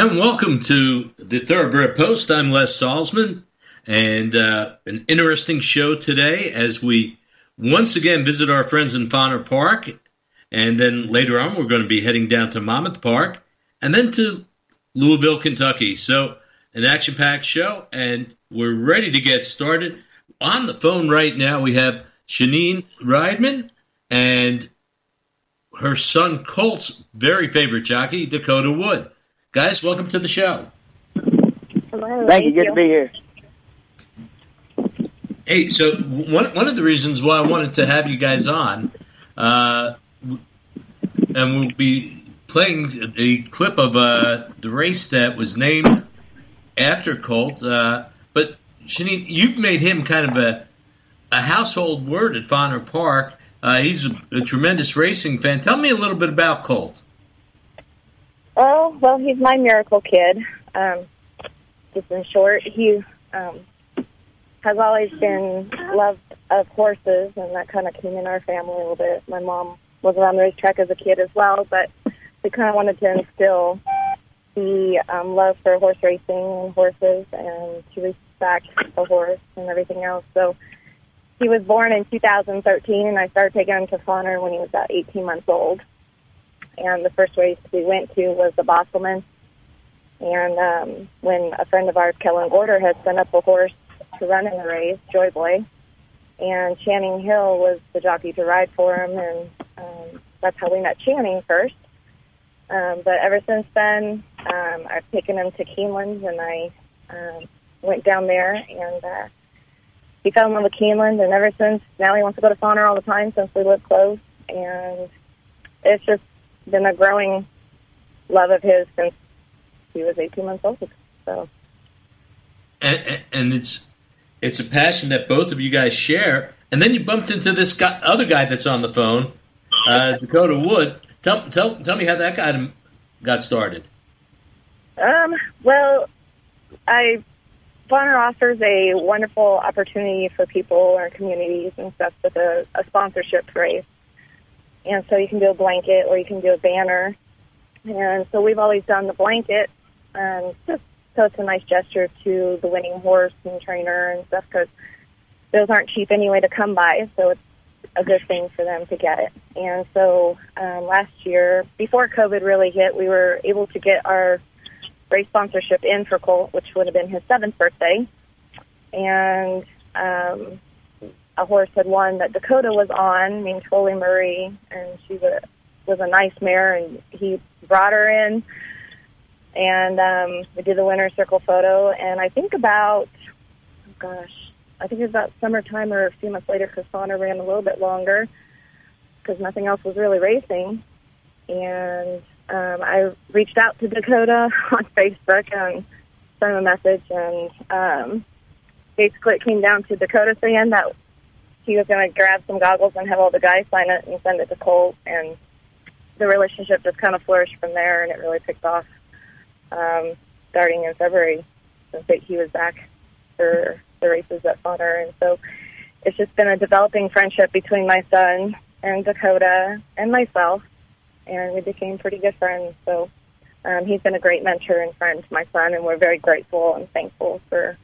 And welcome to the Thoroughbred Post. I'm Les Salzman, and uh, an interesting show today as we once again visit our friends in Fonner Park. And then later on, we're going to be heading down to Monmouth Park and then to Louisville, Kentucky. So, an action packed show, and we're ready to get started. On the phone right now, we have Shannene Rydman and her son Colt's very favorite jockey, Dakota Wood. Guys, welcome to the show. Hello. Thank, you. Good to be here. Hey, so one one of the reasons why I wanted to have you guys on, uh, and we'll be playing a clip of uh, the race that was named after Colt. Uh, but Shannene, you've made him kind of a a household word at Fonner Park. Uh, he's a, a tremendous racing fan. Tell me a little bit about Colt. Well, he's my miracle kid. Um, just in short, he um, has always been loved of horses, and that kind of came in our family a little bit. My mom was around the racetrack as a kid as well, but we kind of wanted to instill the um, love for horse racing and horses and to respect the horse and everything else. So he was born in 2013, and I started taking him to Fonner when he was about 18 months old and the first race we went to was the Bosselman. And um, when a friend of ours, Kellen Gorder, had sent up a horse to run in the race, Joy Boy, and Channing Hill was the jockey to ride for him, and um, that's how we met Channing first. Um, but ever since then, um, I've taken him to Keeneland, and I um, went down there, and uh, he fell in love with Keeneland, and ever since, now he wants to go to Fonner all the time since we live close, and it's just been a growing love of his since he was 18 months old. So, and, and it's it's a passion that both of you guys share. And then you bumped into this guy, other guy that's on the phone, uh, Dakota Wood. Tell, tell tell me how that got got started. Um. Well, I Fonner offers a wonderful opportunity for people or communities and stuff with a, a sponsorship race. And so you can do a blanket or you can do a banner. And so we've always done the blanket, and just so it's a nice gesture to the winning horse and trainer and stuff because those aren't cheap anyway to come by. So it's a good thing for them to get it. And so um, last year, before COVID really hit, we were able to get our race sponsorship in for Colt, which would have been his seventh birthday. And um, a horse had won that Dakota was on, named Foley Marie, and she was a, was a nice mare, and he brought her in, and um, we did the winner's circle photo, and I think about, oh gosh, I think it was about summertime or a few months later, Fonner ran a little bit longer, because nothing else was really racing, and um, I reached out to Dakota on Facebook and sent him a message, and um, basically it came down to Dakota saying that he was going to grab some goggles and have all the guys sign it and send it to Colt. And the relationship just kind of flourished from there, and it really picked off um, starting in February since he was back for the races at Fonner. And so it's just been a developing friendship between my son and Dakota and myself, and we became pretty good friends. So um, he's been a great mentor and friend to my son, and we're very grateful and thankful for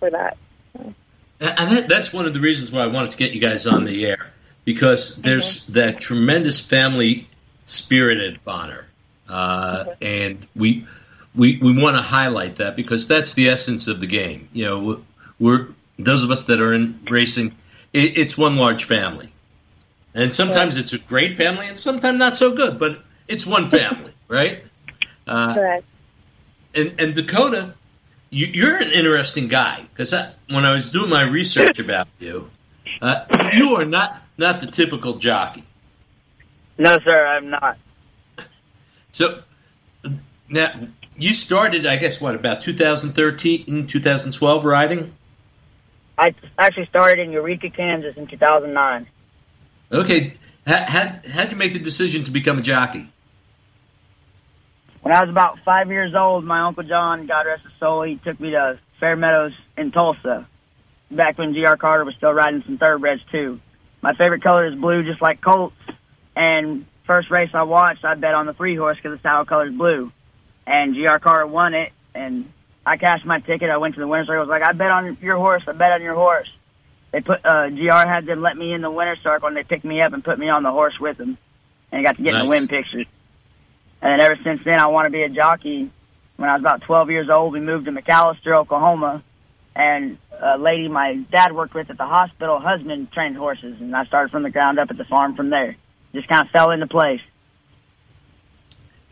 for that. So. And that, that's one of the reasons why I wanted to get you guys on the air because there's mm-hmm. that tremendous family spirit at Fonner, uh, mm-hmm. and we we we want to highlight that because that's the essence of the game. You know, we're those of us that are in racing, it, it's one large family, and sometimes it's a great family, and sometimes not so good, but it's one family, right? Uh, Correct. And and Dakota you, are an interesting guy because when I was doing my research about you, uh, you are not not the typical jockey. No, sir, I'm not. So now you started, I guess, what about 2013, 2012 riding? I actually started in Eureka, Kansas, in 2009. Okay, how how how'd you make the decision to become a jockey? When I was about five years old, my uncle John, God rest his soul, he took me to Fair Meadows in Tulsa. Back when G.R. Carter was still riding some thoroughbreds too. My favorite color is blue, just like Colt's. And first race I watched, I bet on the three horse because the saddle color is blue. and GR Carter won it. And I cashed my ticket. I went to the winner's circle. I was like, I bet on your horse. I bet on your horse. They put uh, GR had them let me in the winner's circle, and they picked me up and put me on the horse with them, and I got to get Nice. in the win pictures. And ever since then, I want to be a jockey. When I was about 12 years old, we moved to McAlester, Oklahoma, and a lady my dad worked with at the hospital, husband trained horses, and I started from the ground up at the farm from there. Just kind of fell into place.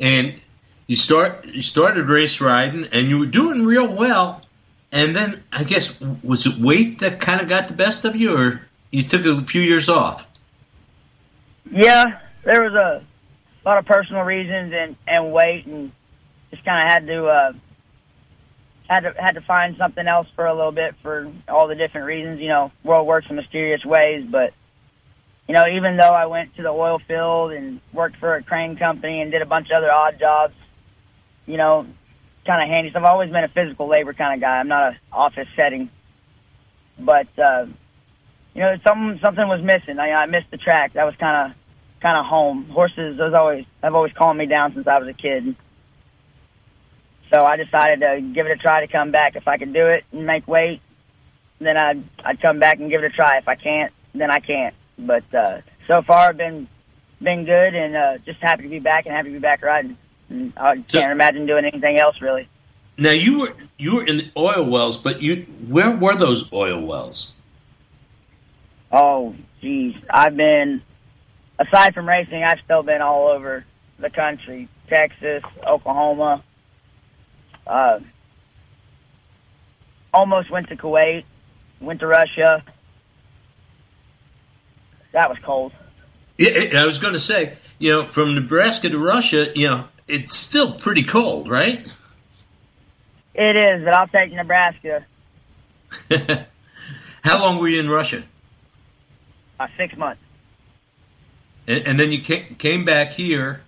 and you start you started race riding and you were doing real well and then i guess was it weight that kind of got the best of you or you took a few years off Yeah, there was a lot of personal reasons and and weight, and just kind of had to uh, had to had to find something else for a little bit for all the different reasons. You know, world works in mysterious ways, but you know, even though I went to the oil field and worked for a crane company and did a bunch of other odd jobs, you know, kind of handy stuff. I've always been a physical labor kind of guy. I'm not a office setting, but uh, you know, something something was missing. I, I missed the track. That was kind of kind of home. Horses was always have always calmed me down since I was a kid. So I decided to give it a try to come back. If I could do it and make weight, then I'd I'd come back and give it a try. If I can't, then I can't. But uh, so far, I've been been good and uh, just happy to be back and happy to be back riding. And I can't So- imagine doing anything else really. now you were you were in the oil wells but you where were those oil wells Oh, geez. I've been, aside from racing, I've still been all over the country. Texas, Oklahoma. Uh, almost went to Kuwait. Went to Russia. That was cold. yeah i was going to say you know from nebraska to russia you know it's still pretty cold right It is, but I'll take Nebraska. how long were you in russia Uh, six months. And, and then you came back here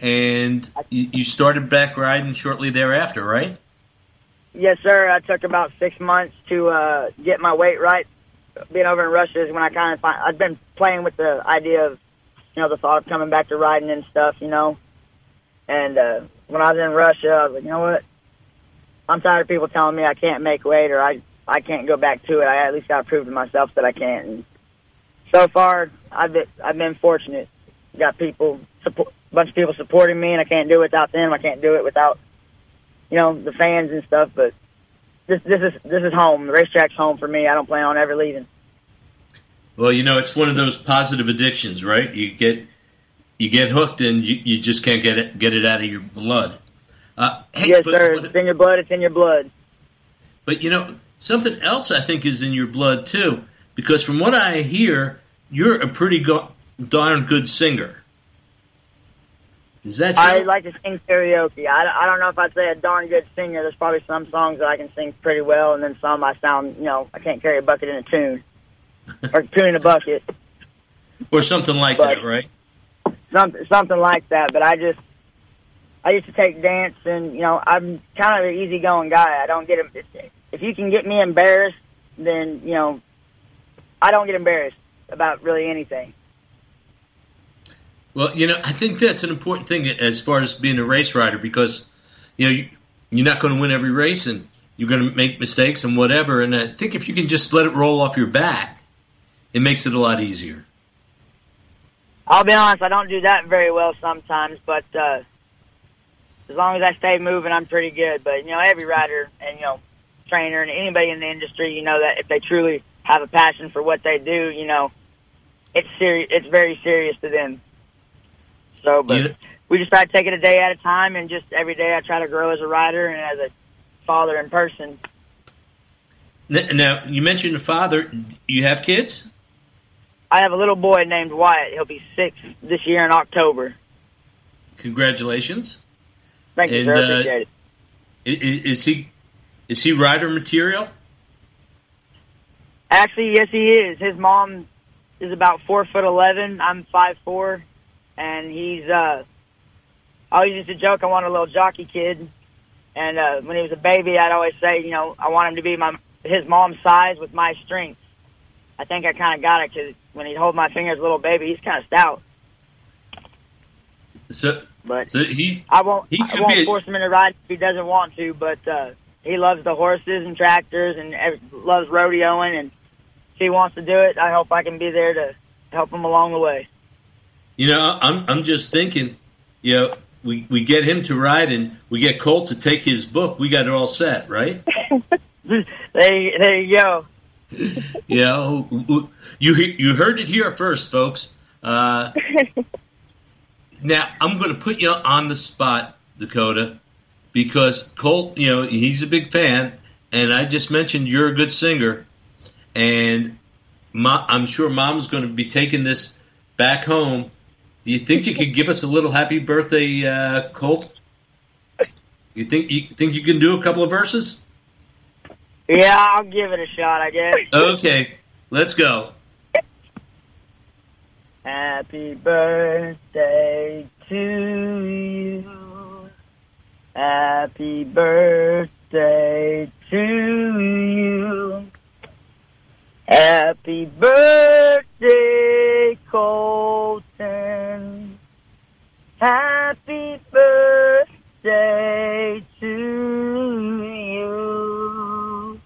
and you, started back riding shortly thereafter right Yes, sir. I took about six months to uh, get my weight right. Being over in Russia is when I kind of find I've been playing with the idea of, you know, the thought of coming back to riding and stuff, you know. And uh, when I was in Russia, I was like, you know what? I'm tired of people telling me I can't make weight or I I can't go back to it. I at least got to prove to myself that I can. And so far, I've been I've been fortunate. Got people support, a bunch of people supporting me, and I can't do it without them. I can't do it without you know, the fans and stuff, but this this is this is home. The racetrack's home for me. I don't plan on ever leaving. Well, you know, it's one of those positive addictions, right? You get you get hooked and you, you just can't get it get it out of your blood. Uh, hey, yes, but, sir. It's in your blood. It's in your blood. but you know, something else I think is in your blood too, because from what I hear, you're a pretty go- darn good singer. Is that true? I like to sing karaoke. I, I don't know if I'd say a darn good singer. There's probably some songs that I can sing pretty well, and then some I sound, you know, I can't carry a bucket in a tune or tune in a bucket, or something like but- that, right? something something like that. But I just I used to take dance, and you know, I'm kind of an easygoing guy. I don't get if, if you can get me embarrassed, then you know, I don't get embarrassed about really anything. Well, you know, I think that's an important thing as far as being a race rider because, you know, you, you're not going to win every race and you're going to make mistakes and whatever. And I think if you can just let it roll off your back, it makes it a lot easier. I'll be honest, I don't do that very well sometimes, but uh, as long as I stay moving, I'm pretty good. But you know, every rider and you know, trainer and anybody in the industry, you know that if they truly have a passion for what they do, you know, it's serious. It's very serious to them. So, but we just try to take it a day at a time, and just every day I try to grow as a rider and as a father in person. Now, you mentioned a father. You have kids? I have a little boy named Wyatt. He'll be six this year in October. Congratulations. Thank you, And, sir. Uh, appreciate it. I- i- Is he is he rider material? Actually, yes, he is. His mom is about four foot eleven. I'm five four, and he's. uh I always used to joke I want a little jockey kid, and uh when he was a baby, I'd always say, you know, I want him to be my his mom's size with my strength. I think I kind of got it because when he'd hold my finger as a little baby, he's kind of stout. So, but so he I won't. he I won't be a- force him into riding if he doesn't want to. But uh, he loves the horses and tractors and ev- loves rodeoing. And he wants to do it, I hope I can be there to help him along the way. You know, I'm I'm just thinking, you know, we we get him to ride and we get Colt to take his book. We got it all set, right? there, there you go. you know, you you heard it here first, folks. Uh, now I'm going to put you on the spot, Dakota, because Colt, you know, he's a big fan, and I just mentioned you're a good singer, and mo- I'm sure Mom's going to be taking this back home. Do you think you could give us a little happy birthday, uh, Colt? You think you think you can do a couple of verses? Yeah, I'll give it a shot. I guess. Okay, let's go. Happy birthday to you. Happy birthday to you. Happy birthday, Colton. Happy birthday to you.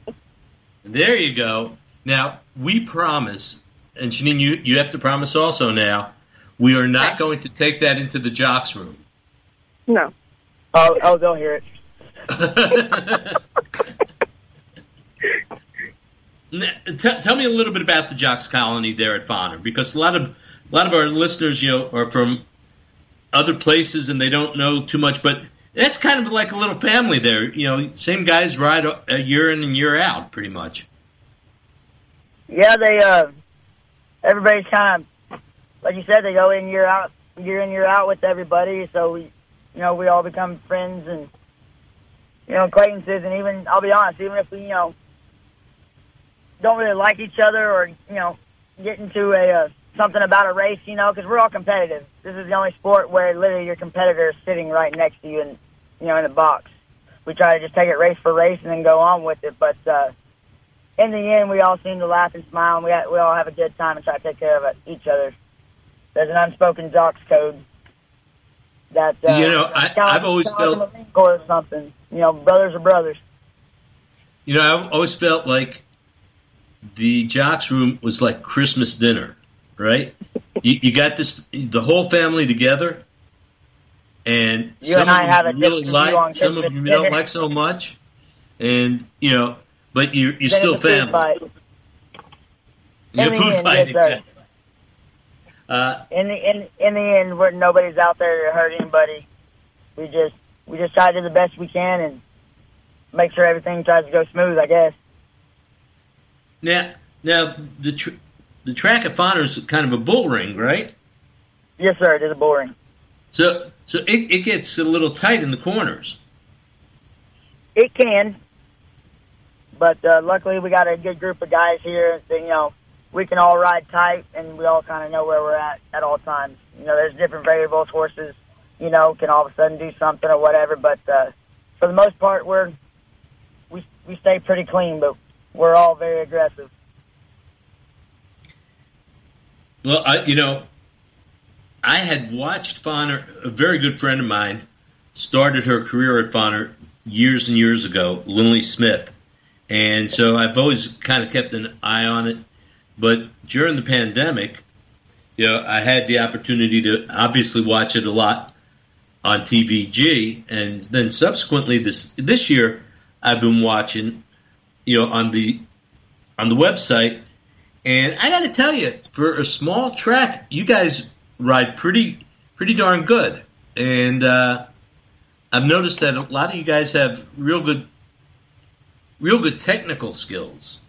There you go. Now we promise, and Janine, you you have to promise also. Now we are not Okay. going to take that into the jocks room. No. Oh, oh, they'll hear it. N- t- tell me a little bit about the Jocks Colony there at Fonner, because a lot of a lot of our listeners, you know, are from other places and they don't know too much. But that's kind of like a little family there. You know, same guys ride a year in and year out, pretty much. Yeah, they uh everybody's kind of like you said, they go in year out, year in year out with everybody. So we, you know, we all become friends and you know acquaintances. And even I'll be honest, even if we you know don't really like each other or you know get into a uh, something about a race, you know, because we're all competitive. This is the only sport where literally your competitor is sitting right next to you and you know in the box. We try to just take it race for race and then go on with it, but. uh in the end, we all seem to laugh and smile, and we ha- we all have a good time and try to take care of each other. There's an unspoken Jocks code that uh, You know, I- I've always felt- a Marine Corps or something. You know, brothers are brothers. You know, I've always felt like the Jocks room was like Christmas dinner, right? you, you got this the whole family together, and You some and of I have you really like, some of Christmas you don't like so much, and you know, but you you're Then still it's a food family. You're food end, fight, exactly. Uh, In the in in the end, we're, nobody's out there to hurt anybody. We just we just try to do the best we can and make sure everything tries to go smooth. I guess. Now, now the tr- the track at Fonner is kind of a bull ring, right? Yes, sir. It is a bull ring. So so it, it gets a little tight in the corners. It can, but uh, luckily we got a good group of guys here. That, you know, we can all ride tight, and we all kind of know where we're at at all times. You know, there's different variables. Horses, you know, can all of a sudden do something or whatever. But uh, for the most part, we're we we stay pretty clean, but we're all very aggressive. Well, I, you know, I had watched Fonner. A very good friend of mine started her career at Fonner years and years ago, Lindley Smith, and so I've always kind of kept an eye on it. But during the pandemic, you know, I had the opportunity to obviously watch it a lot on TVG, and then subsequently this this year, I've been watching, you know, on the on the website. And I got to tell you, for a small track, you guys ride pretty pretty darn good. And uh, I've noticed that a lot of you guys have real good real good technical skills,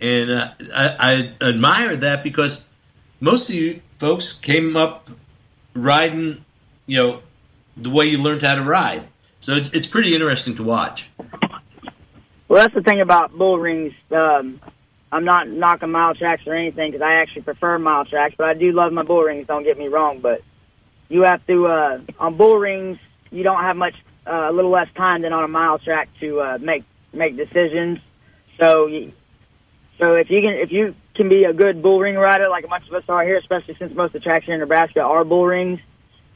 and uh, I, I admire that because most of you folks came up riding, you know, the way you learned how to ride. So it's, it's pretty interesting to watch. Well, that's the thing about bull rings. Um, I'm not knocking mile tracks or anything because I actually prefer mile tracks, but I do love my bull rings. Don't get me wrong, but you have to uh, on bull rings. You don't have much, uh, a little less time than on a mile track to uh, make make decisions. So, you, so if you can, if you can be a good bull ring rider, like a bunch of us are here, especially since most of the tracks here in Nebraska are bull rings,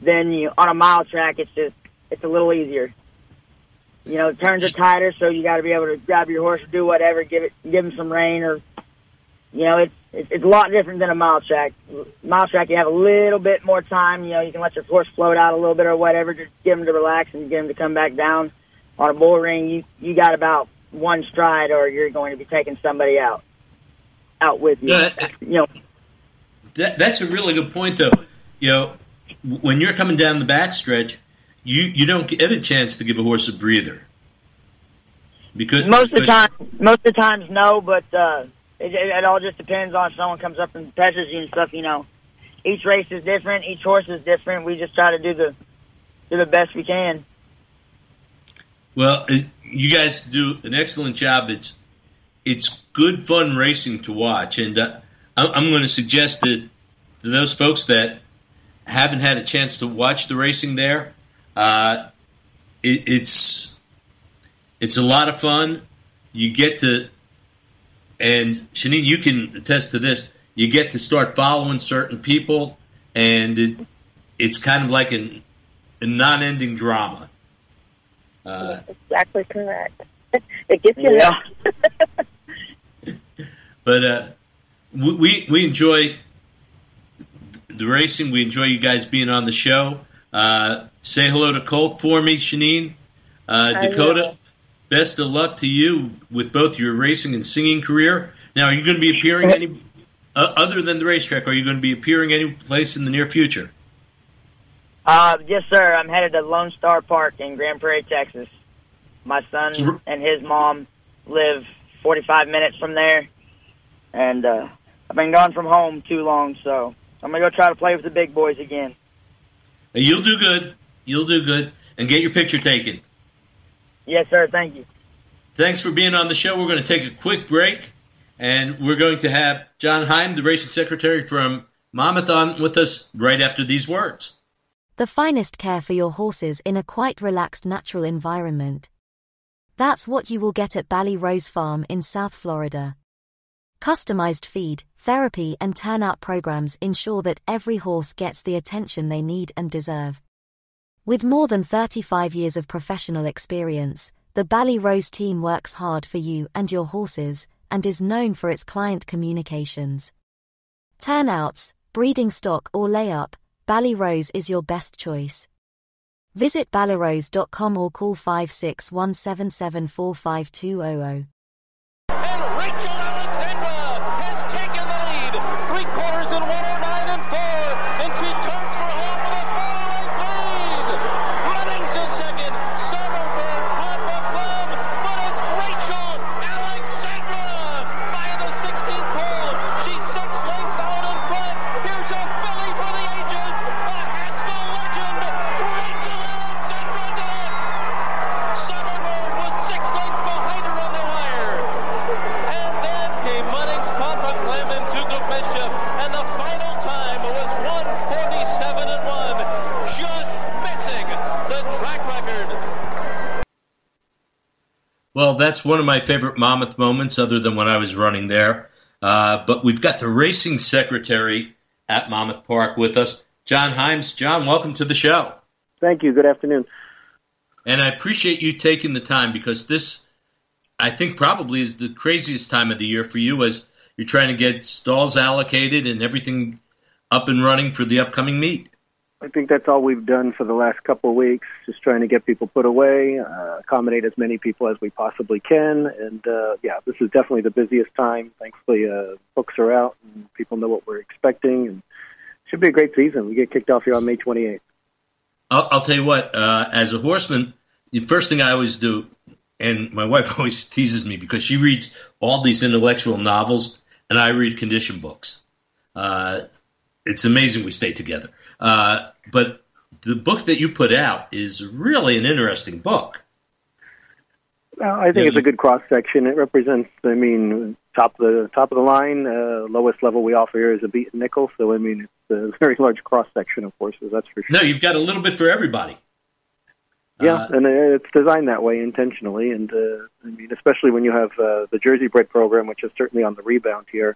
Then you on a mile track, it's just it's a little easier. You know, turns are tighter, so you got to be able to grab your horse or do whatever, give it, give him some rein, or you know, it's it's, it's a lot different than a mile track. Mile track, you have a little bit more time. You know, you can let your horse float out a little bit or whatever, just give him to relax and get him to come back down. On a bull ring, you you got about one stride, or you're going to be taking somebody out out with you. Yeah, you know, That, that's a really good point, though. You know, when you're coming down the backstretch, you you don't get a chance to give a horse a breather. Because most of the time, most of the times, no, but uh, it, it, all just depends on if someone comes up and pressures you and stuff. You know, each race is different, each horse is different. We just try to do the do the best we can. Well, you guys do an excellent job. It's it's good fun racing to watch, and uh, I'm, I'm going to suggest that to those folks that haven't had a chance to watch the racing there, uh, it, it's it's a lot of fun. You get to, and Shannene, you can attest to this. You get to start following certain people, and it, it's kind of like an, a non-ending drama. Uh, That's exactly correct. it gets you Yeah. But uh, we we- we enjoy the racing. We enjoy you guys being on the show. Uh, say hello to Colt for me, Shannene. Uh, Dakota, best of luck to you with both your racing and singing career. Now, are you going to be appearing any uh, other than the racetrack? Are you going to be appearing any place in the near future? Uh, yes, sir. I'm headed to Lone Star Park in Grand Prairie, Texas. My son So- and his mom live 45 minutes from there, and uh, I've been gone from home too long, so I'm gonna go try to play with the big boys again. You'll do good. You'll do good, and get your picture taken. Yes, sir. Thank you. Thanks for being on the show. We're going to take a quick break, and we're going to have John Heim, the racing secretary from Monmouth, on with us right after these words. The finest care for your horses in a quite relaxed natural environment. That's what you will get at Bally Rose Farm in South Florida. Customized feed, therapy, and turnout programs ensure that every horse gets the attention they need and deserve. With more than 35 years of professional experience, the Ballyrose team works hard for you and your horses and is known for its client communications. Turnouts, breeding stock or layup, Ballyrose is your best choice. Visit ballyrose.com or call 561774520. That's one of my favorite Monmouth moments, other than when I was running there. Uh, but we've got the racing secretary at Monmouth Park with us, John Heims. John, welcome to the show. Thank you. Good afternoon. And I appreciate you taking the time because this, I think, probably is the craziest time of the year for you as you're trying to get stalls allocated and everything up and running for the upcoming meet. I think that's all we've done for the last couple of weeks, just trying to get people put away, uh, accommodate as many people as we possibly can. And uh, yeah, this is definitely the busiest time. Thankfully, uh, books are out and people know what we're expecting. And it should be a great season. We get kicked off here on May 28th. I'll, I'll tell you what, uh, as a horseman, the first thing I always do, and my wife always teases me because she reads all these intellectual novels and I read condition books. Uh, it's amazing we stay together. Uh, but the book that you put out is really an interesting book. Well, I think Yeah, it's a good cross section. It represents, I mean, top of the top of the line. Uh, lowest level we offer here is a beat and nickel. So I mean, it's a very large cross section of horses. That's for sure. No, you've got a little bit for everybody. Yeah, Uh, and uh, it's designed that way intentionally, and uh, I mean, especially when you have uh, the Jersey bred program, which is certainly on the rebound here,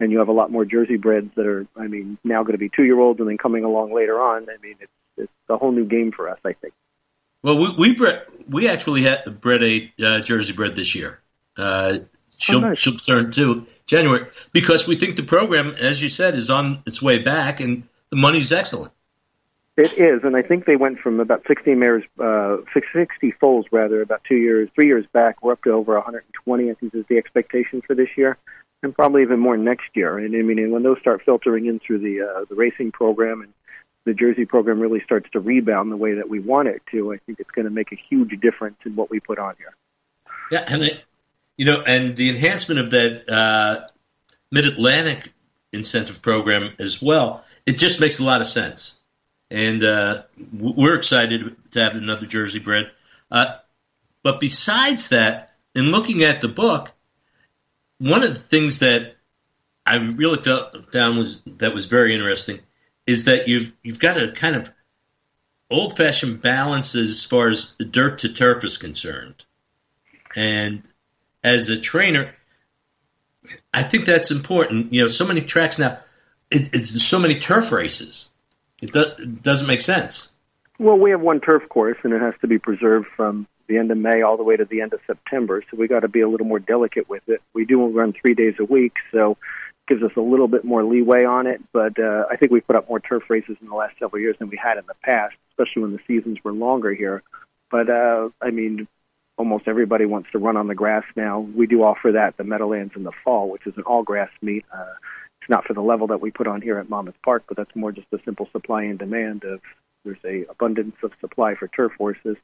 and you have a lot more Jersey breds that are, I mean, now going to be two year olds and then coming along later on. I mean, it's it's a whole new game for us. I think. Well, we we bred, we actually had bred a uh, Jersey bred this year. Uh, she'll Oh, nice. she'll turn to January because we think the program, as you said, is on its way back, and the money's excellent. It is, and I think they went from about 60 mares, uh, 60 foals rather, about two years, three years back. We're up to over 120. I think is the expectation for this year, and probably even more next year. And I mean, and when those start filtering in through the uh, the racing program and the Jersey program really starts to rebound the way that we want it to, I think it's going to make a huge difference in what we put on here. Yeah, and it, you know, and the enhancement of that uh, Mid Atlantic incentive program as well. It just makes a lot of sense, and uh, we're excited to have another Jersey bred. Uh, but besides that, in looking at the book, one of the things that I really felt found was that was very interesting is that you've you've got a kind of old fashioned balance as far as dirt to turf is concerned. And as a trainer, I think that's important. You know, so many tracks now, it, it's so many turf races. It, do, it doesn't make sense. Well, we have one turf course, and it has to be preserved from the end of May all the way to the end of September. So we got to be a little more delicate with it. We do run three days a week, so gives us a little bit more leeway on it. But uh, I think we've put up more turf races in the last several years than we had in the past, especially when the seasons were longer here. But uh, I mean, almost everybody wants to run on the grass now. We do offer that the Meadowlands in the fall, which is an all grass meet. Uh, it's not for the level that we put on here at Monmouth Park, but that's more just a simple supply and demand of there's a abundance of supply for turf horses,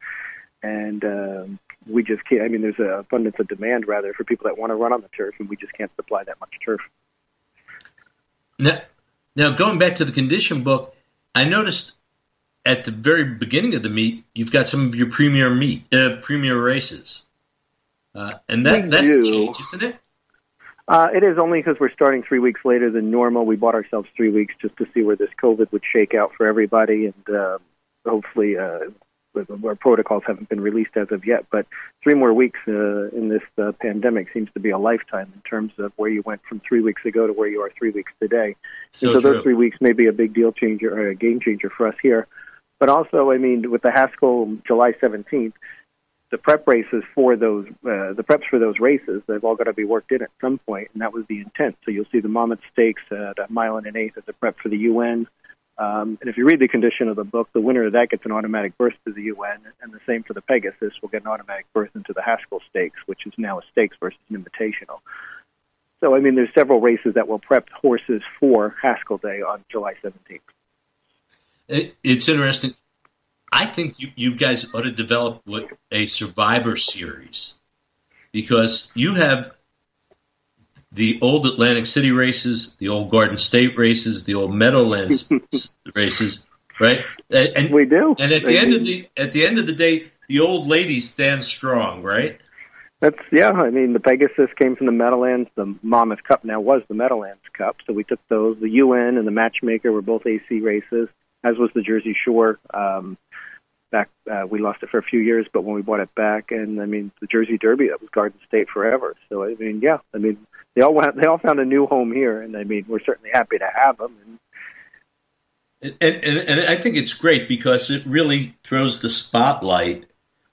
and um, we just can't. I mean, there's an abundance of demand rather for people that want to run on the turf, and we just can't supply that much turf. Now, now going back to the condition book, I noticed at the very beginning of the meet, you've got some of your premier meet, uh, premier races, uh, and that We that's do. a change, isn't it? Uh, it is only because we're starting three weeks later than normal. We bought ourselves three weeks just to see where this COVID would shake out for everybody, and uh, hopefully, uh, our protocols haven't been released as of yet. But three more weeks uh, in this uh, pandemic seems to be a lifetime in terms of where you went from three weeks ago to where you are three weeks today. So, and so those three weeks may be a big deal changer or a game changer for us here. But also, I mean, with the Haskell July 17th, the prep races for those, uh, the preps for those races, they've all got to be worked in at some point, and that was the intent. So you'll see the Monmouth Stakes at a mile and an eighth as a prep for the UN. Um, and if you read the condition of the book, the winner of that gets an automatic berth to the UN, and the same for the Pegasus will get an automatic berth into the Haskell Stakes, which is now a stakes versus an invitational. So, I mean, there's several races that will prep horses for Haskell Day on July 17th. It, it's interesting. I think you, you guys ought to develop what a Survivor series because you have the old Atlantic City races, the old Garden State races, the old Meadowlands races, right? And, and We do. and at the end of the at the end of the day, the old lady stands strong, right? That's yeah. I mean, the Pegasus came from the Meadowlands. The Monmouth Cup now was the Meadowlands Cup, so we took those. The UN and the Matchmaker were both AC races, as was the Jersey Shore. Um, back, uh, we lost it for a few years, but when we bought it back, and I mean, the Jersey Derby that was Garden State forever. So I mean, yeah. I mean, they all went, they all found a new home here, and I mean, we're certainly happy to have them. And And, and, and I think it's great because it really throws the spotlight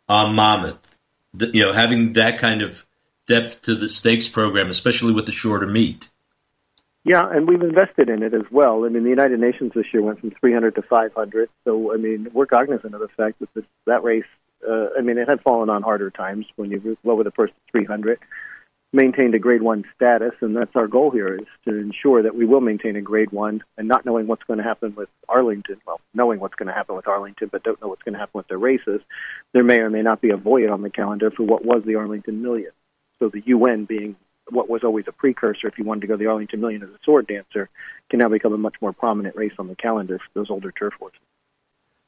on Monmouth. The, you know, having that kind of depth to the stakes program, especially with the shorter meet. Yeah, and we've invested in it as well. I mean, the United Nations this year went from 300 to 500. So, I mean, we're cognizant of the fact that this, that race, uh, I mean, it had fallen on harder times when you lower the first 300, maintained a grade one status, and that's our goal here is to ensure that we will maintain a grade one and not knowing what's going to happen with Arlington, well, knowing what's going to happen with Arlington, but don't know what's going to happen with their races. There may or may not be a void on the calendar for what was the Arlington Million. So the UN being what was always a precursor if you wanted to go to the Arlington Million as a sword dancer can now become a much more prominent race on the calendar for those older turf horses.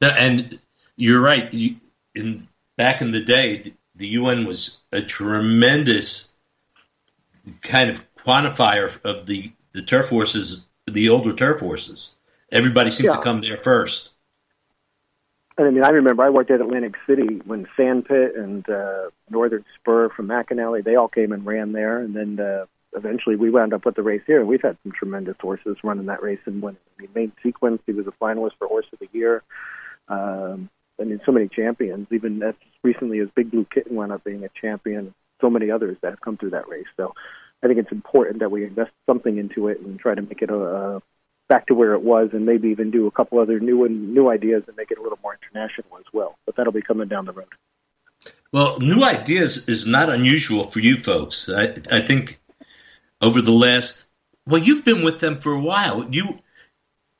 And you're right. You, in back in the day, the- the UN was a tremendous kind of quantifier of the the turf horses, the older turf horses. Everybody seemed to come there first. And I mean, I remember I worked at Atlantic City when Sandpit and uh, Northern Spur from McAnally, they all came and ran there. And then uh, eventually we wound up with the race here. And we've had some tremendous horses running that race and winning. I mean, Main Sequence, he was a finalist for Horse of the Year. Um, I mean, so many champions, even as recently as Big Blue Kitten wound up being a champion. So many others that have come through that race. So I think it's important that we invest something into it and try to make it a, a back to where it was, and maybe even do a couple other new and new ideas and make it a little more international as well. But that'll be coming down the road. Well, new ideas is not unusual for you folks. I, I think over the last well, you've been with them for a while. You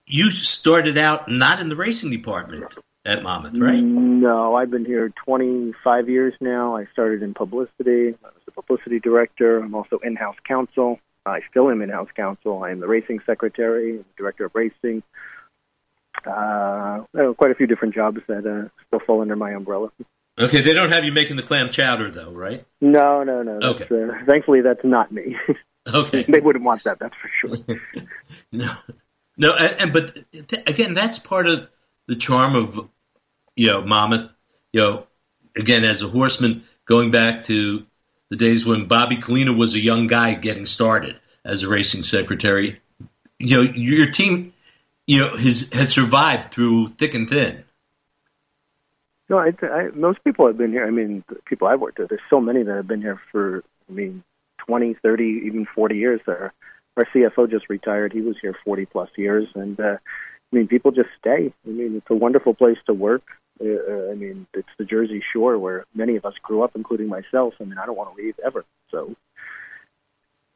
you started out not in the racing department at Monmouth, right? No, I've been here 25 years now. I started in publicity. I was the publicity director. I'm also in-house counsel. I still am in-house counsel. I am the racing secretary, director of racing. Uh, quite a few different jobs that uh, still fall under my umbrella. Okay, they don't have you making the clam chowder, though, right? No, no, no. That's, Okay. Uh, thankfully, that's not me. Okay. they wouldn't want that. That's for sure. No, no, and, and but th- again, that's part of the charm of you know Monmouth. You know, again, as a horseman, going back to the days when Bobby Kulina was a young guy getting started as a racing secretary. You know, your team, you know, has has survived through thick and thin. No, I, I, most people have been here. I mean, people I've worked with, there's so many that have been here for, I mean, 20, 30, even 40 years. Our, our CFO just retired. He was here 40 plus years. And, uh, I mean, people just stay. I mean, it's a wonderful place to work. Uh, uh, I mean, it's the Jersey Shore where many of us grew up, including myself. I mean, I don't want to leave ever. So,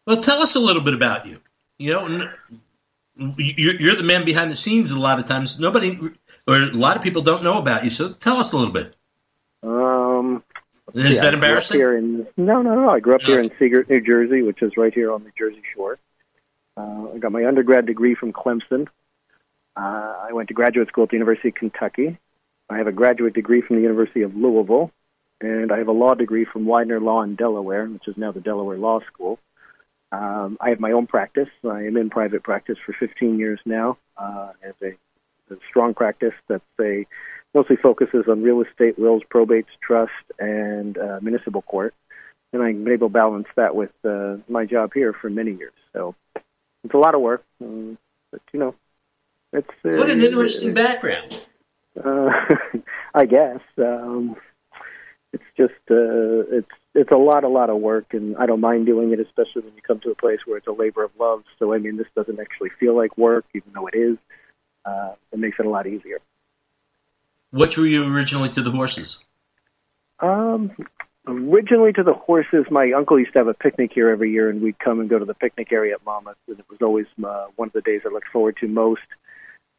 Well, tell us a little bit about you. You know, you're, you're the man behind the scenes. A lot of times, nobody or a lot of people don't know about you. So, tell us a little bit. um, Is yeah, that I grew up embarrassing? Here in, no, no, no. I grew up here in Sea Girt, New Jersey, which is right here on the Jersey Shore. Uh, I got my undergrad degree from Clemson. Uh, I went to graduate school at the University of Kentucky. I have a graduate degree from the University of Louisville, and I have a law degree from Widener Law in Delaware, which is now the Delaware Law School. Um, I have my own practice. I am in private practice for 15 years now. Uh, have a, a strong practice that's a mostly focuses on real estate, wills, probates, trust, and uh, municipal court. And I've been able to balance that with uh, my job here for many years. So it's a lot of work, um, but you know, it's uh, What an interesting background. Uh, I guess um, it's just uh, it's it's a lot, a lot of work, and I don't mind doing it, especially when you come to a place where it's a labor of love. So I mean, this doesn't actually feel like work, even though it is. Uh, it makes it a lot easier. What drew you originally to the horses? Um, originally to the horses, my uncle used to have a picnic here every year, and we'd come and go to the picnic area at Monmouth, and it was always uh, one of the days I looked forward to most.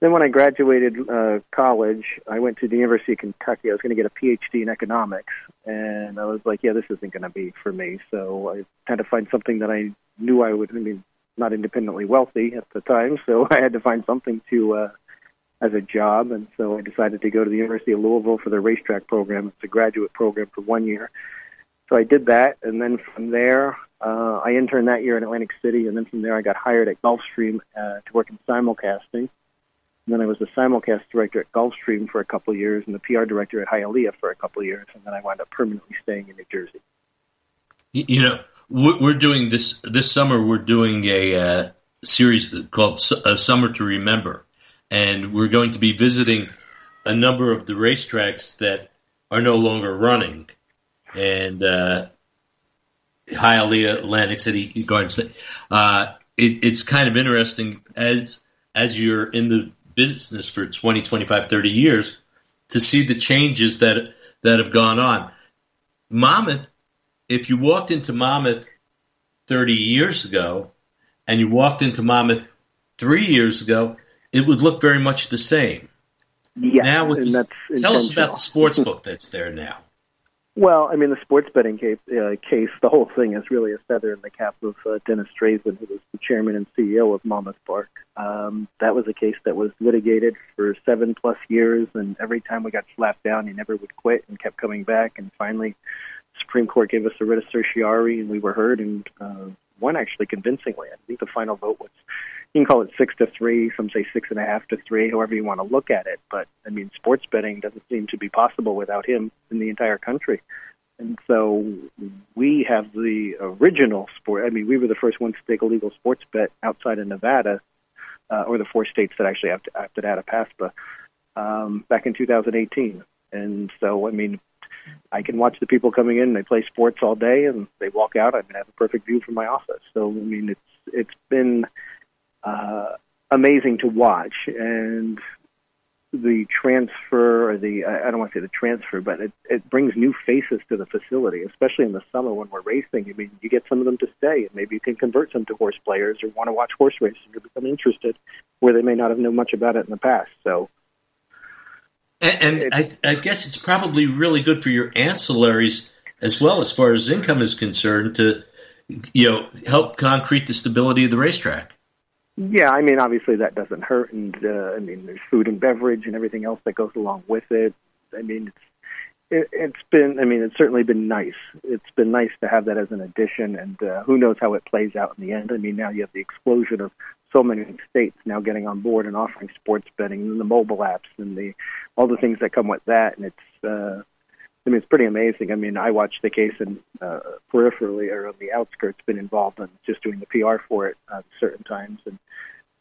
Then when I graduated uh, college, I went to the University of Kentucky. I was going to get a PhD in economics, and I was like, yeah, this isn't going to be for me. So I had to find something that I knew I would. I mean, not independently wealthy at the time, so I had to find something to uh, as a job, and so I decided to go to the University of Louisville for their racetrack program. It's a graduate program for one year. So I did that, and then from there, uh, I interned that year in Atlantic City, and then from there, I got hired at Gulfstream uh, to work in simulcasting. And then I was the simulcast director at Gulfstream for a couple of years, and the PR director at Hialeah for a couple of years, and then I wound up permanently staying in New Jersey. You, know, we're, doing this this summer. We're doing a uh, series called a Summer to Remember, and we're going to be visiting a number of the racetracks that are no longer running, and uh, Hialeah, Atlantic City, Garden State. Uh, it, it's kind of interesting as as you're in the business for 20, 25, 30 years to see the changes that that have gone on. Monmouth, if you walked into Monmouth 30 years ago and you walked into Monmouth three years ago, it would look very much the same. Yeah, now, with and the- that's tell us about the sports book that's there now. Well, I mean, the sports betting case, uh, case, the whole thing is really a feather in the cap of uh, Dennis Drazin, who was the chairman and CEO of Monmouth Park. Um, that was a case that was litigated for seven plus years, and every time we got slapped down, he never would quit and kept coming back. And finally, the Supreme Court gave us a writ of certiorari, and we were heard and uh, won actually convincingly. I think the final vote was you can call it six to three, some say six and a half to three, however you want to look at it. But I mean, sports betting doesn't seem to be possible without him in the entire country. And so we have the original sport. I mean, we were the first ones to take a legal sports bet outside of Nevada, uh, or the four states that actually have to, after that, PASPA. um, back in 2018. And so, I mean, I can watch the people coming in. They play sports all day, and they walk out. I mean have a perfect view from my office. So, I mean, it's it's been uh, amazing to watch, and the transfer, or the I don't want to say the transfer, but it it brings new faces to the facility, especially in the summer when we're racing. I mean, you get some of them to stay, and maybe you can convert some to horse players or want to watch horse racing or become interested where they may not have known much about it in the past. So. And, and I, I guess it's probably really good for your ancillaries as well, as far as income is concerned, to you know help concrete the stability of the racetrack. Yeah, I mean, obviously that doesn't hurt, and uh, I mean, there's food and beverage and everything else that goes along with it. I mean, it's it, it's been, I mean, it's certainly been nice. It's been nice to have that as an addition, and uh, who knows how it plays out in the end. I mean, now you have the explosion of so many states now getting on board and offering sports betting, and the mobile apps, and the all the things that come with that, and it's. Uh, I mean, it's pretty amazing. I mean, I watched the case and uh, peripherally or on the outskirts, been involved in just doing the PR for it at certain times. And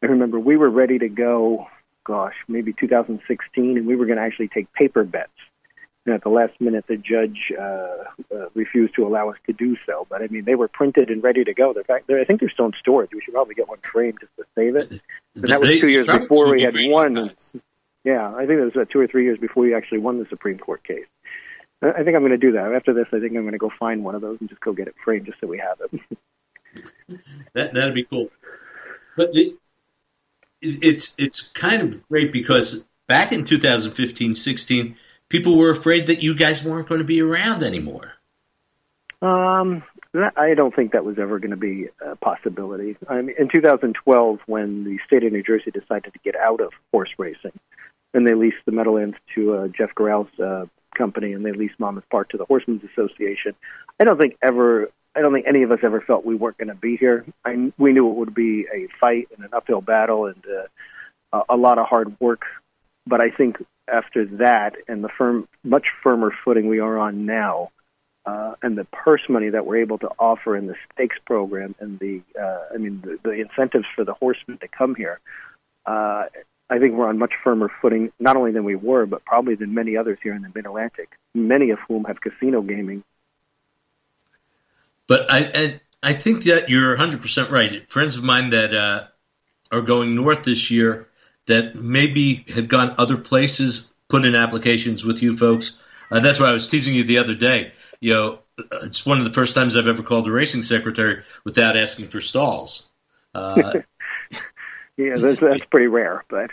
I remember we were ready to go, gosh, maybe 2016, and we were going to actually take paper bets. And at the last minute, the judge uh, uh, refused to allow us to do so. But I mean, they were printed and ready to go. In fact, I think they're still in storage. We should probably get one framed just to save it. And that was two years before we had won. Yeah, I think it was uh, two or three years before we actually won the Supreme Court case. I think I'm going to do that. After this, I think I'm going to go find one of those and just go get it framed just so we have it. that that'd be cool. But it, it's it's kind of great because back in 2015, 16, people were afraid that you guys weren't going to be around anymore. Um, I don't think that was ever going to be a possibility. I mean, in 2012, when the state of New Jersey decided to get out of horse racing, and they leased the Meadowlands to uh, Jeff Gural's uh, company and they leased Monmouth Park to the Horsemen's Association. I don't think ever I don't think any of us ever felt we weren't going to be here. I, we knew it would be a fight and an uphill battle and uh, a lot of hard work. But I think after that and the firm, much firmer footing we are on now, uh, and the purse money that we're able to offer in the stakes program and the, uh, I mean, the, the incentives for the horsemen to come here, uh, I think we're on much firmer footing, not only than we were, but probably than many others here in the Mid Atlantic, many of whom have casino gaming. But I, I, I think that you're 100% right. Friends of mine that uh, are going north this year that maybe had gone other places, put in applications with you folks. Uh, that's why I was teasing you the other day. You know, it's one of the first times I've ever called a racing secretary without asking for stalls. Uh, yeah, that's, that's pretty rare. But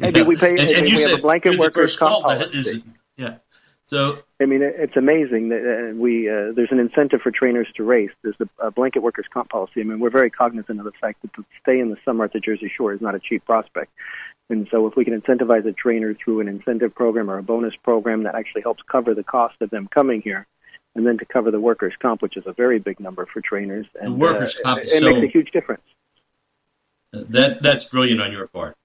I mean, we pay. And, and we you have a blanket workers' comp policy. yeah. So I mean, it's amazing that uh, we uh, there's an incentive for trainers to race. There's a, a blanket workers' comp policy. I mean, we're very cognizant of the fact that to stay in the summer at the Jersey Shore is not a cheap prospect. And so, if we can incentivize a trainer through an incentive program or a bonus program that actually helps cover the cost of them coming here, and then to cover the workers' comp, which is a very big number for trainers, and the workers' uh, comp it, it so, makes a huge difference. That that's brilliant on your part.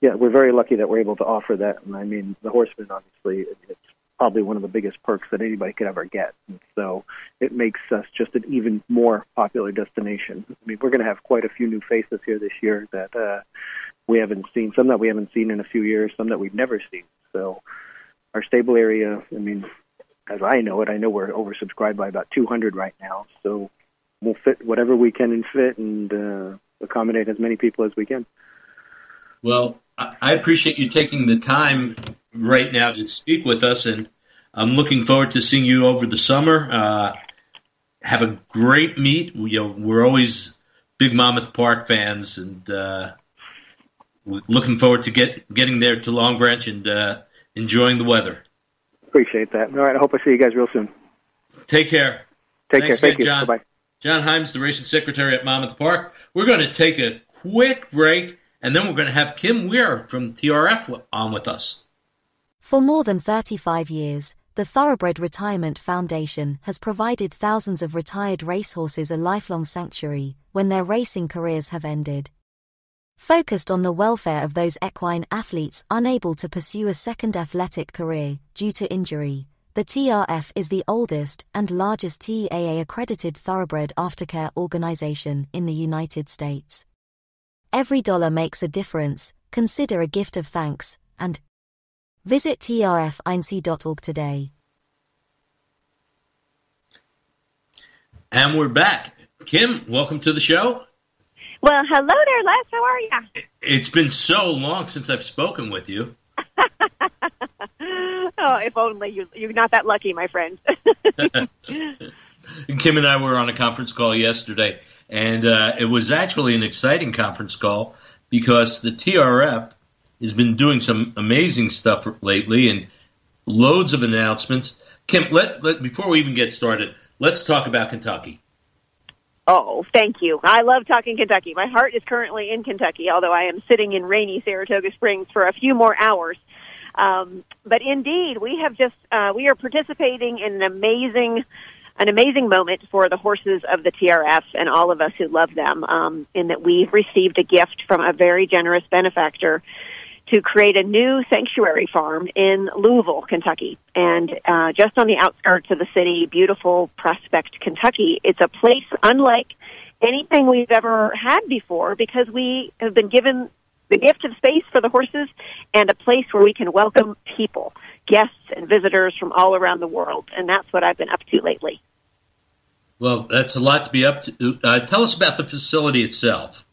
Yeah, we're very lucky that we're able to offer that, and I mean, the horsemen obviously it's probably one of the biggest perks that anybody could ever get, and so it makes us just an even more popular destination. I mean, we're going to have quite a few new faces here this year that uh, we haven't seen, some that we haven't seen in a few years, some that we've never seen. So our stable area, I mean, as I know it, I know we're oversubscribed by about 200 right now, so we'll fit whatever we can and fit, and uh, accommodate as many people as we can. Well, I appreciate you taking the time right now to speak with us, and I'm looking forward to seeing you over the summer. Uh, have a great meet. We, you know, we're always big Monmouth Park fans, and uh, looking forward to get getting there to Long Branch and uh, enjoying the weather. Appreciate that. All right, I hope I see you guys real soon. Take care. Take Thanks care. Thank you. John. Bye. John Heims, the racing secretary at Monmouth Park. We're going to take a quick break, and then we're going to have Kim Weir from TRF on with us. For more than 35 years, the Thoroughbred Retirement Foundation has provided thousands of retired racehorses a lifelong sanctuary when their racing careers have ended. Focused on the welfare of those equine athletes unable to pursue a second athletic career due to injury, the TRF is the oldest and largest TAA accredited thoroughbred aftercare organization in the United States. Every dollar makes a difference, consider a gift of thanks, and Visit trfinc.org today. And we're back. Kim, welcome to the show. Well, hello there, Les. How are you? It's been so long since I've spoken with you. oh, if only you, you're not that lucky, my friend. Kim and I were on a conference call yesterday, and uh, it was actually an exciting conference call because the TRF has been doing some amazing stuff lately and loads of announcements. Kim, let, let before we even get started, let's talk about Kentucky. Oh, thank you. I love talking Kentucky. My heart is currently in Kentucky, although I am sitting in rainy Saratoga Springs for a few more hours. Um, but indeed, we have just uh, we are participating in an amazing an amazing moment for the horses of the TRF and all of us who love them. Um, in that we've received a gift from a very generous benefactor to create a new sanctuary farm in Louisville, Kentucky. And uh, just on the outskirts of the city, beautiful Prospect, Kentucky. It's a place unlike anything we've ever had before because we have been given the gift of space for the horses and a place where we can welcome people, guests and visitors from all around the world. And that's what I've been up to lately. Well, that's a lot to be up to. Uh, tell us about the facility itself.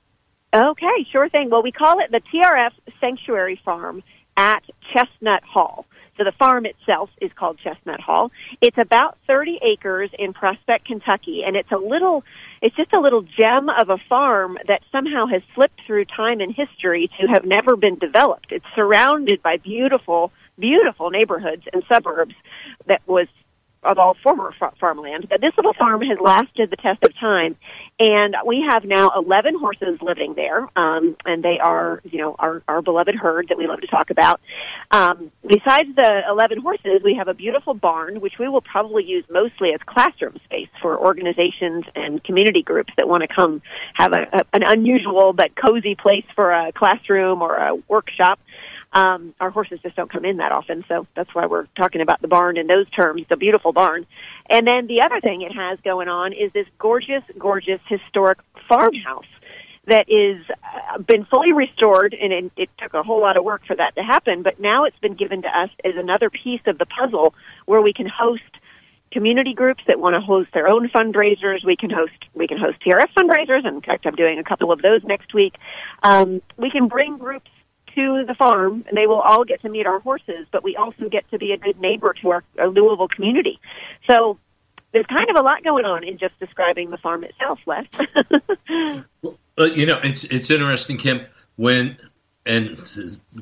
Okay, sure thing. Well, we call it the TRF Sanctuary Farm at Chestnut Hall. So the farm itself is called Chestnut Hall. It's about 30 acres in Prospect, Kentucky, and it's a little, it's just a little gem of a farm that somehow has slipped through time and history to have never been developed. It's surrounded by beautiful, beautiful neighborhoods and suburbs that was of all former farmland. But this little farm has lasted the test of time, and we have now 11 horses living there, um, and they are, you know, our, our beloved herd that we love to talk about. Um, besides the 11 horses, we have a beautiful barn, which we will probably use mostly as classroom space for organizations and community groups that want to come have a, a, an unusual but cozy place for a classroom or a workshop. Um, our horses just don't come in that often, so that's why we're talking about the barn in those terms. The beautiful barn. And then the other thing it has going on is this gorgeous, gorgeous historic farmhouse that is uh, been fully restored and it, it took a whole lot of work for that to happen but now it's been given to us as another piece of the puzzle where we can host community groups that want to host their own fundraisers we can host we can host trf fundraisers in fact i'm doing a couple of those next week um, we can bring groups to the farm, and they will all get to meet our horses, but we also get to be a good neighbor to our, our Louisville community. So there's kind of a lot going on in just describing the farm itself, Les. well, you know, it's it's interesting, Kim. When and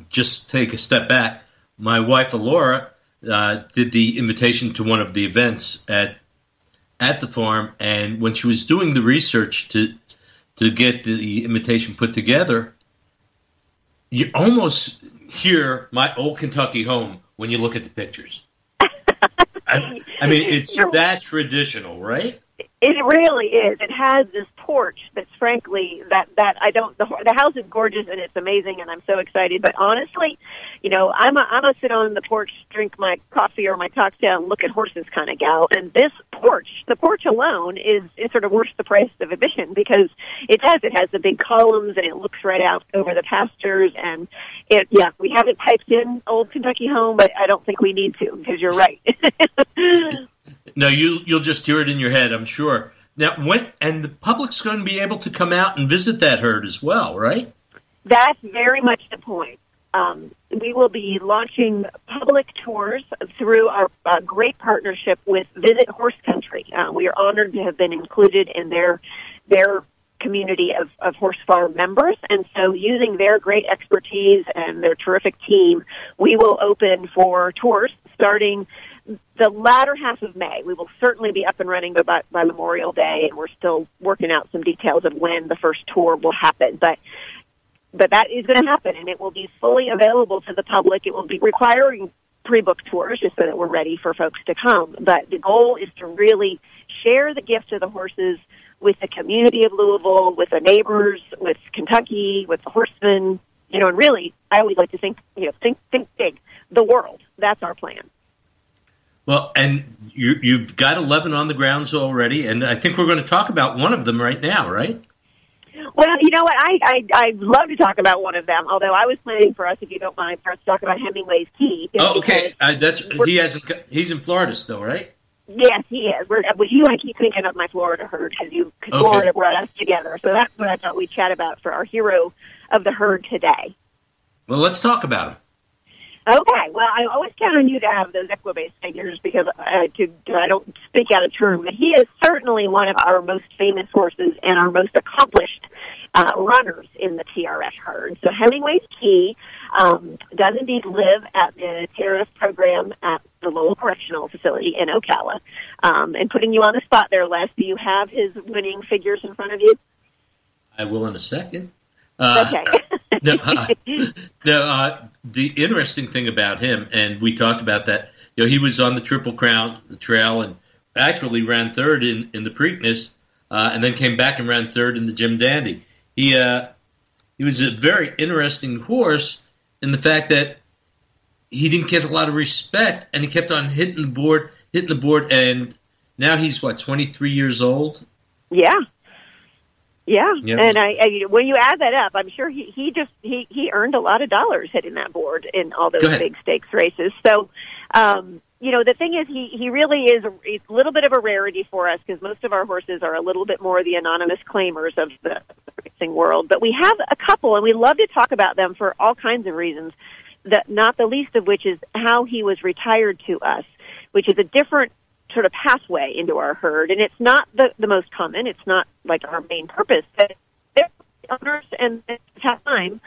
just take a step back, my wife Laura uh, did the invitation to one of the events at at the farm, and when she was doing the research to to get the invitation put together, you almost hear my old Kentucky home when you look at the pictures. I, I mean, it's that traditional, right? It really is. It has this porch that's frankly that that I don't. The, the house is gorgeous and it's amazing, and I'm so excited. But honestly, you know, I'm a I'm a sit on the porch, drink my coffee or my cocktail, and look at horses kind of gal. And this porch, the porch alone, is is sort of worth the price of admission because it does. It has the big columns and it looks right out over the pastures. And it, yeah, we haven't typed in old Kentucky home, but I don't think we need to because you're right. No, you you'll just hear it in your head, I'm sure. Now, when and the public's going to be able to come out and visit that herd as well, right? That's very much the point. Um, we will be launching public tours through our uh, great partnership with Visit Horse Country. Uh, we are honored to have been included in their their community of, of horse farm members. And so using their great expertise and their terrific team, we will open for tours starting the latter half of May. We will certainly be up and running by, by Memorial Day, and we're still working out some details of when the first tour will happen. But but that is going to happen, and it will be fully available to the public. It will be requiring pre-book tours just so that we're ready for folks to come. But the goal is to really share the gift of the horses with the community of Louisville, with the neighbors, with Kentucky, with the horsemen. You know, and really, I always like to think, you know, think think big. The world. That's our plan. Well, and you, you've got 11 on the grounds already, and I think we're going to talk about one of them right now, right? Well, you know what? I I I'd love to talk about one of them. Although I was planning for us, if you don't mind, for us to talk about Hemingway's Key. Oh, okay. Uh, that's he hasn't. He's in Florida still, right? Yes, he is. We're, but you, I keep thinking of my Florida herd because you, cause Okay. Florida brought us together. So that's what I thought we'd chat about for our hero of the herd today. Well, let's talk about him. Okay. Well, I always count on you to have those Equibase figures because uh, to, I don't speak out of turn, but he is certainly one of our most famous horses and our most accomplished uh, runners in the TRF herd. So Hemingway's Key um, does indeed live at the TRF program at the Lowell Correctional Facility in Ocala. Um, and putting you on the spot there, Les, do you have his winning figures in front of you? I will in a second. Uh, Okay. no, uh, no. Uh, the interesting thing about him, and we talked about that. You know, he was on the Triple Crown the trail and actually ran third in in the Preakness, uh, and then came back and ran third in the Jim Dandy. He uh, he was a very interesting horse in the fact that he didn't get a lot of respect, and he kept on hitting the board, hitting the board, and now he's what twenty three years old. Yeah. Yeah, Yep. and I, I when you add that up, I'm sure he he just he he earned a lot of dollars hitting that board in all those big stakes races. So, um, you know, the thing is, he he really is a, he's a little bit of a rarity for us because most of our horses are a little bit more the anonymous claimers of the racing world. But we have a couple, and we love to talk about them for all kinds of reasons. That not the least of which is how he was retired to us, which is a different sort of pathway into our herd, and it's not the, the most common. It's not like our main purpose. But there are owners and time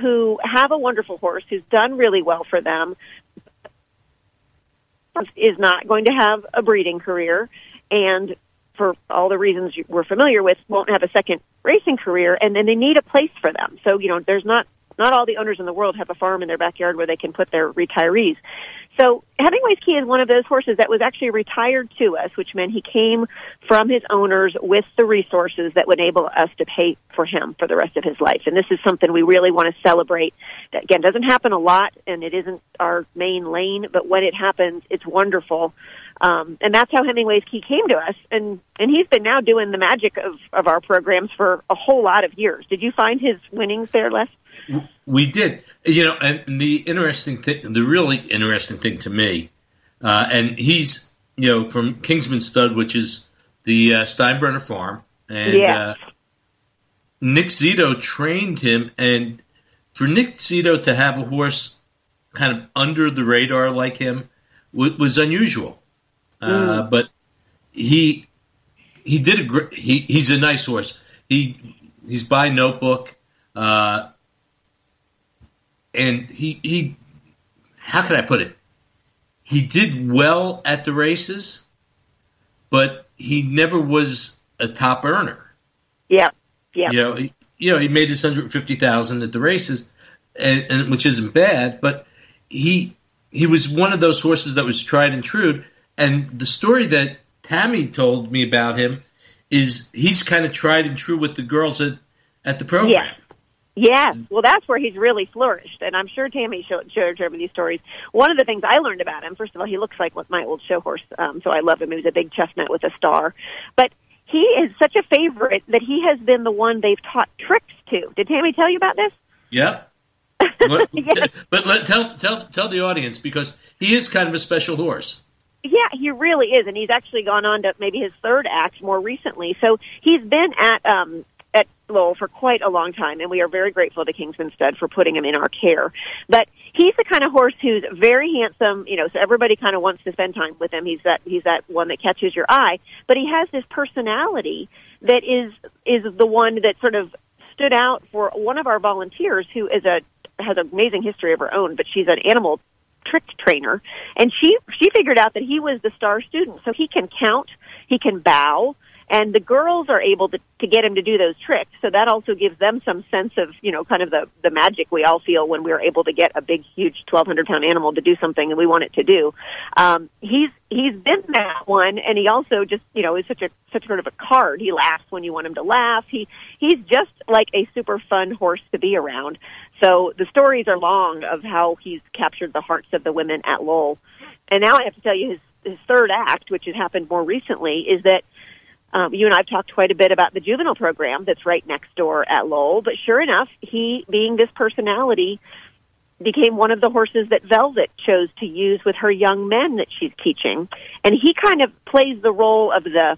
who have a wonderful horse who's done really well for them, is not going to have a breeding career, and for all the reasons we're familiar with, won't have a second racing career, and then they need a place for them. So you know, there's not not all the owners in the world have a farm in their backyard where they can put their retirees. So Hemingway's Key is one of those horses that was actually retired to us, which meant he came from his owners with the resources that would enable us to pay for him for the rest of his life. And this is something we really want to celebrate. That again doesn't happen a lot, and it isn't our main lane, but when it happens, it's wonderful. Um, and that's how Hemingway's Key came to us, and and he's been now doing the magic of of our programs for a whole lot of years. Did you find his winnings there, Les? We did, you know, and the interesting thing, the really interesting thing to me, uh, and he's, you know, from Kinsman Stud, which is the uh, Steinbrenner farm, and Yeah. uh, Nick Zito trained him, and for Nick Zito to have a horse kind of under the radar like him w- was unusual. Uh, but he he did a great. He, he's a nice horse. He he's by Notebook. Uh, and he he how can I put it? He did well at the races, but he never was a top earner. Yeah, yeah. You know, he, you know, he made his hundred fifty thousand at the races, and, and which isn't bad. But he he was one of those horses that was tried and true. And the story that Tammy told me about him is he's kind of tried and true with the girls at at the program. Yeah. Yes. Well, that's where he's really flourished, and I'm sure Tammy showed, showed her these stories. One of the things I learned about him, first of all, he looks like my old show horse, um, so I love him. He was a big chestnut with a star, but he is such a favorite that he has been the one they've taught tricks to. Did Tammy tell you about this? Yep. What- Yes. But let, tell tell tell the audience because he is kind of a special horse. Yeah, he really is, and he's actually gone on to maybe his third act more recently. So he's been at um, at Lowell for quite a long time, and we are very grateful to Kinsman Stud for putting him in our care. But he's the kind of horse who's very handsome, you know, so everybody kind of wants to spend time with him. He's that he's that one that catches your eye, but he has this personality that is is the one that sort of stood out for one of our volunteers who is a has an amazing history of her own, but she's an animal trick trainer and she she figured out that he was the star student so he can count he can bow and the girls are able to to get him to do those tricks. So that also gives them some sense of you know kind of the the magic we all feel when we're able to get a big huge 1200 pound animal to do something and we want it to do. Um he's he's been that one and he also just you know is such a such sort of a card. He laughs when you want him to laugh. He he's just like a super fun horse to be around. So the stories are long of how he's captured the hearts of the women at Lowell. And now I have to tell you his, his third act, which has happened more recently, is that um, you and I've talked quite a bit about the juvenile program that's right next door at Lowell. But sure enough, he, being this personality, became one of the horses that Velvet chose to use with her young men that she's teaching, and he kind of plays the role of the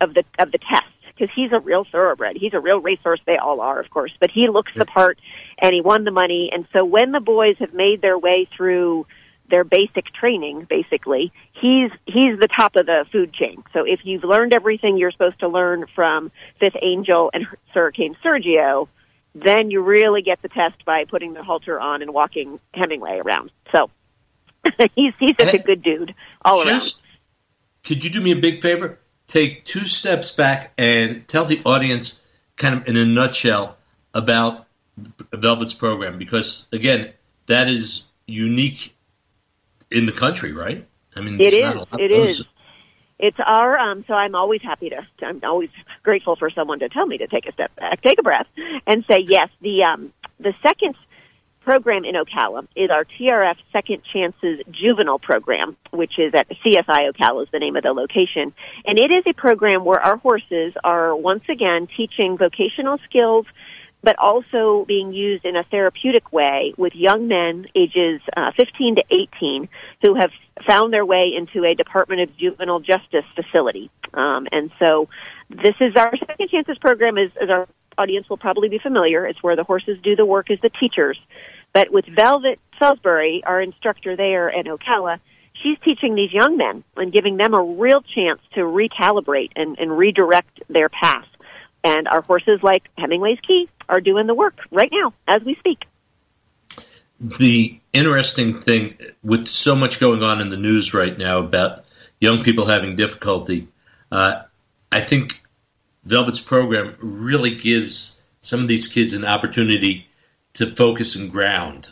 of the of the test because he's a real thoroughbred. He's a real racehorse. They all are, of course, but he looks the part, and he won the money. And so when the boys have made their way through their basic training, basically, he's he's the top of the food chain. So if you've learned everything you're supposed to learn from Fifth Angel and Hurricane Sergio, then you really get the test by putting the halter on and walking Hemingway around. So he's he's such a good dude all Just, around. Could you do me a big favor? Take two steps back and tell the audience, kind of in a nutshell, about Velvet's program because again, that is unique in the country, right? I mean, it is. It is it's our um so i'm always happy to i'm always grateful for someone to tell me to take a step back take a breath and say yes the um the second program in ocala is our trf second chances juvenile program which is at csi ocala is the name of the location and it is a program where our horses are once again teaching vocational skills but also being used in a therapeutic way with young men ages uh, 15 to 18 who have found their way into a Department of Juvenile Justice facility. Um, and so this is our Second Chances program, as, as our audience will probably be familiar. It's where the horses do the work as the teachers. But with Velvet Salisbury, our instructor there at Ocala, she's teaching these young men and giving them a real chance to recalibrate and, and redirect their path. And our horses, like Hemingway's Key, are doing the work right now as we speak. The interesting thing with so much going on in the news right now about young people having difficulty, uh, I think Velvet's program really gives some of these kids an opportunity to focus and ground.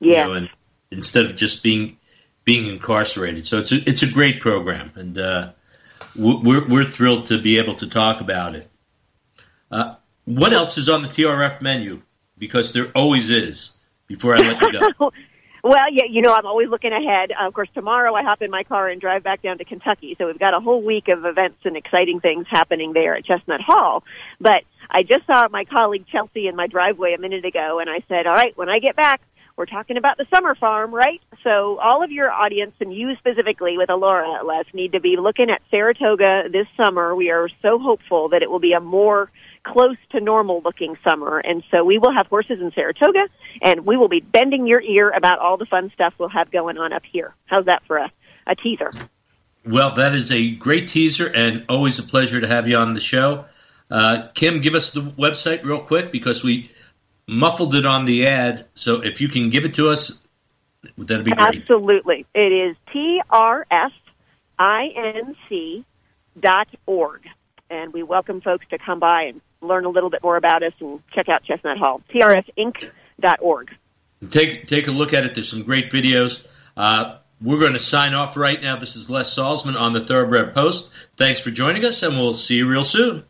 Yeah. You know, and instead of just being being incarcerated, so it's a it's a great program, and uh, we're we're thrilled to be able to talk about it. Uh, what else is on the TRF menu? Because there always is. Before I let you go. well, yeah, you know, I'm always looking ahead. of course, tomorrow I hop in my car and drive back down to Kentucky. So we've got a whole week of events and exciting things happening there at Chestnut Hall. But I just saw my colleague Chelsea in my driveway a minute ago, and I said, "All right, when I get back." We're talking about the summer farm, right? So all of your audience and you specifically with Alora Les need to be looking at Saratoga this summer. We are so hopeful that it will be a more close to normal looking summer. And so we will have horses in Saratoga and we will be bending your ear about all the fun stuff we'll have going on up here. How's that for a, a teaser? Well, that is a great teaser and always a pleasure to have you on the show. Uh, Kim, give us the website real quick because we muffled it on the ad. So if you can give it to us, that'd be great. Absolutely. It is T-R-F-I-N-C dot org. And we welcome folks to come by and learn a little bit more about us and check out Chestnut Hall, trfinc.org. Take, take a look at it. There's some great videos. Uh, we're going to sign off right now. This is Les Salzman on the Thoroughbred Post. Thanks for joining us, and we'll see you real soon.